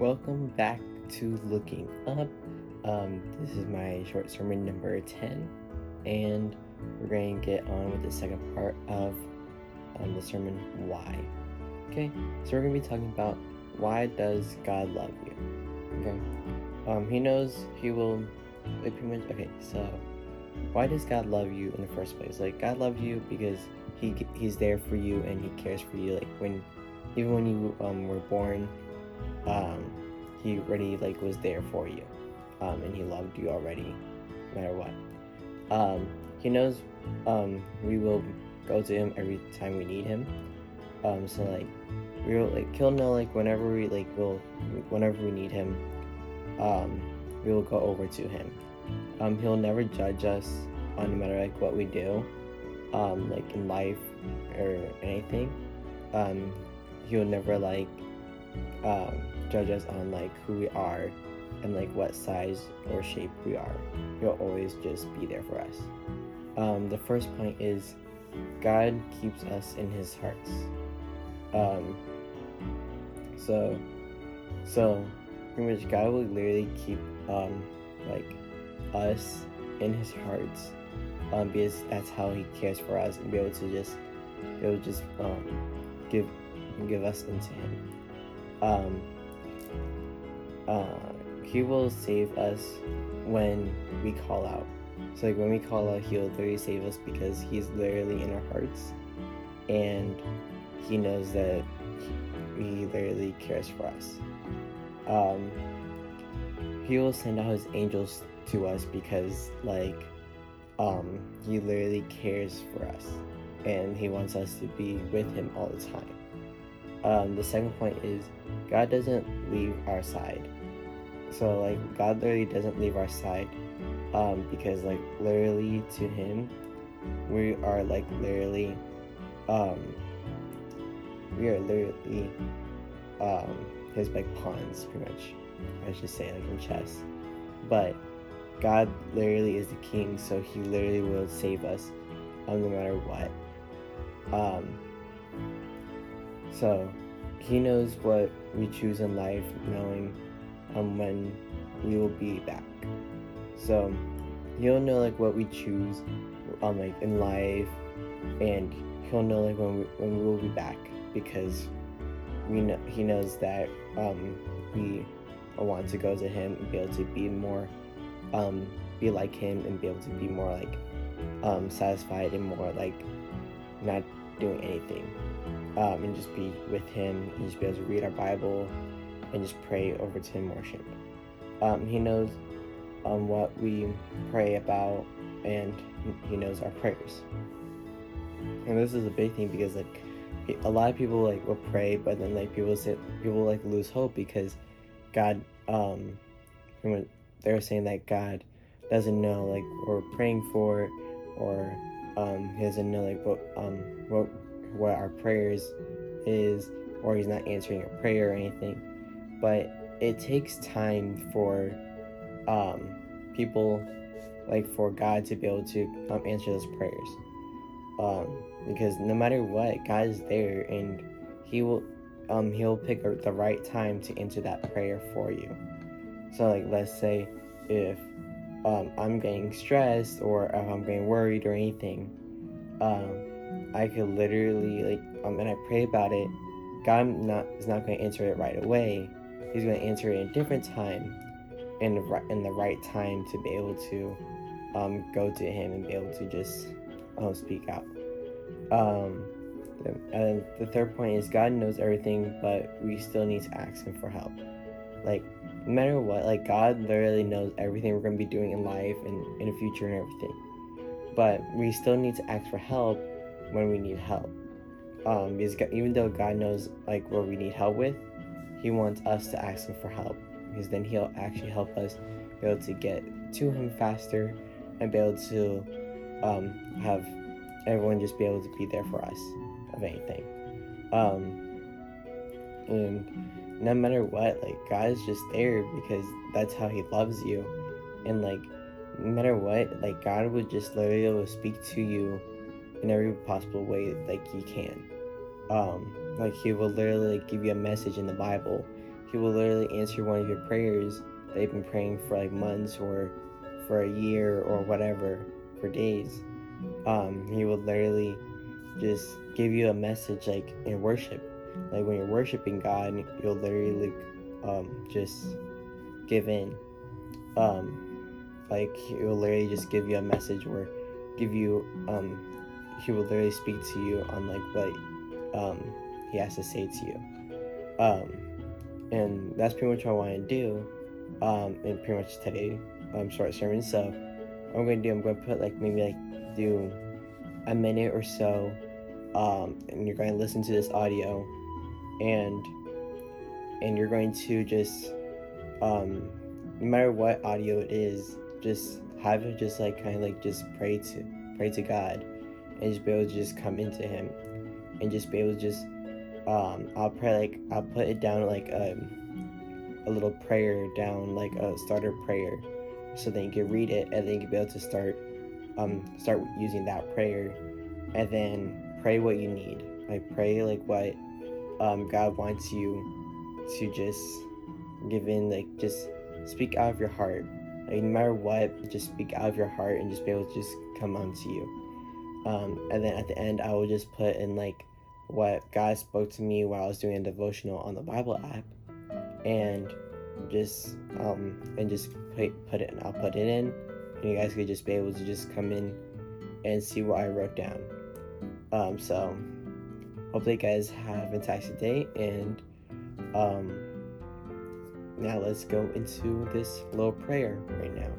welcome back to Looking Up. Um, this is my short sermon number 10, and we're going to get on with the second part of um, the sermon, Why. Okay, so we're going to be talking about why does God love you? Okay, um, He knows He will, pretty much, okay, so why does God love you in the first place? Like, God loves you because he He's there for you and He cares for you. Like, when, even when you um, were born, um, he already like was there for you. Um, and he loved you already no matter what. Um, he knows um, we will go to him every time we need him. Um, so like we will like he'll know like whenever we like will whenever we need him um, we will go over to him. Um, he'll never judge us on no matter like what we do um, like in life or anything. Um, he'll never like um, judge us on like who we are and like what size or shape we are. He'll always just be there for us. Um, the first point is God keeps us in His hearts. Um, so, so pretty much God will literally keep um, like us in His hearts um, because that's how He cares for us and be able to just to just um, give give us into Him. Um, uh, he will save us when we call out. So like when we call out, he'll literally save us because he's literally in our hearts, and he knows that he, he literally cares for us. Um, he will send out his angels to us because like um, he literally cares for us, and he wants us to be with him all the time. Um, the second point is God doesn't leave our side. So like God literally doesn't leave our side um, because like literally to Him, we are like literally, um, we are literally um, His like pawns, pretty much. I should say like in chess, but God literally is the king, so He literally will save us, um, no matter what. Um, so he knows what we choose in life, knowing um, when we will be back. So he'll know like what we choose um like in life and he'll know like when we when we will be back because we know he knows that um we want to go to him and be able to be more um be like him and be able to be more like um satisfied and more like not doing anything um, and just be with him and just be able to read our bible and just pray over to him worship. Um, he knows um, what we pray about and he knows our prayers. And this is a big thing because like a lot of people like will pray but then like people say people like lose hope because god um they're saying that god doesn't know like we're praying for or um he doesn't know like what um what what our prayers is or he's not answering a prayer or anything. But it takes time for um, people like for god to be able to um, answer those prayers. Um, because no matter what god is there and he will um, he'll pick the right time to answer that prayer for you. So like let's say if um, i'm getting stressed or if i'm getting worried or anything um, I could literally like um, and I pray about it. God not is not going to answer it right away. He's going to answer it in a different time, in the right in the right time to be able to um, go to Him and be able to just um, speak out. Um, and the third point is God knows everything, but we still need to ask Him for help. Like no matter what, like God literally knows everything we're to be doing in life and in the future and everything. But we still need to ask for help when we need help. Um, because even though God knows like what we need help with, He wants us to ask Him for help because then He'll actually help us be able to get to Him faster and be able to um, have everyone just be able to be there for us of anything. Um, and no matter what, like God is just there because that's how He loves you, and like no matter what, like God would just literally speak to you in every possible way like he can. Um, like he will literally like, give you a message in the Bible. He will literally answer one of your prayers that you've been praying for like months or for a year or whatever, for days. Um, he will literally just give you a message like in worship. Like when you're worshiping God, you'll literally um, just give in. Um, like he'll literally just give you a message or give you um, he will literally speak to you on like what um, he has to say to you. Um, and that's pretty much what I want to do um, in pretty much today um, short sermon. So I'm going to do I'm going to put like maybe like do a minute or so, um, and you're going to listen to this audio, and and you're going to just um, no matter what audio it is, just have it just like kind of like just pray to pray to God, and just be able to just come into Him, and just be able to just um, I'll pray like I'll put it down like um, a little prayer down like a starter prayer, so then you can read it and then you can be able to start um, start using that prayer, and then pray what you need. Like pray like what um, God wants you to just give in. Like just speak out of your heart. Like no matter what, just speak out of your heart and just be able to just come onto you. Um, and then at the end, I will just put in like what God spoke to me while I was doing a devotional on the Bible app, and just um and just put put it. And I'll put it in, and you guys could just be able to just come in and see what I wrote down. Um, so hopefully, you guys have a fantastic day, and um, now let's go into this little prayer right now.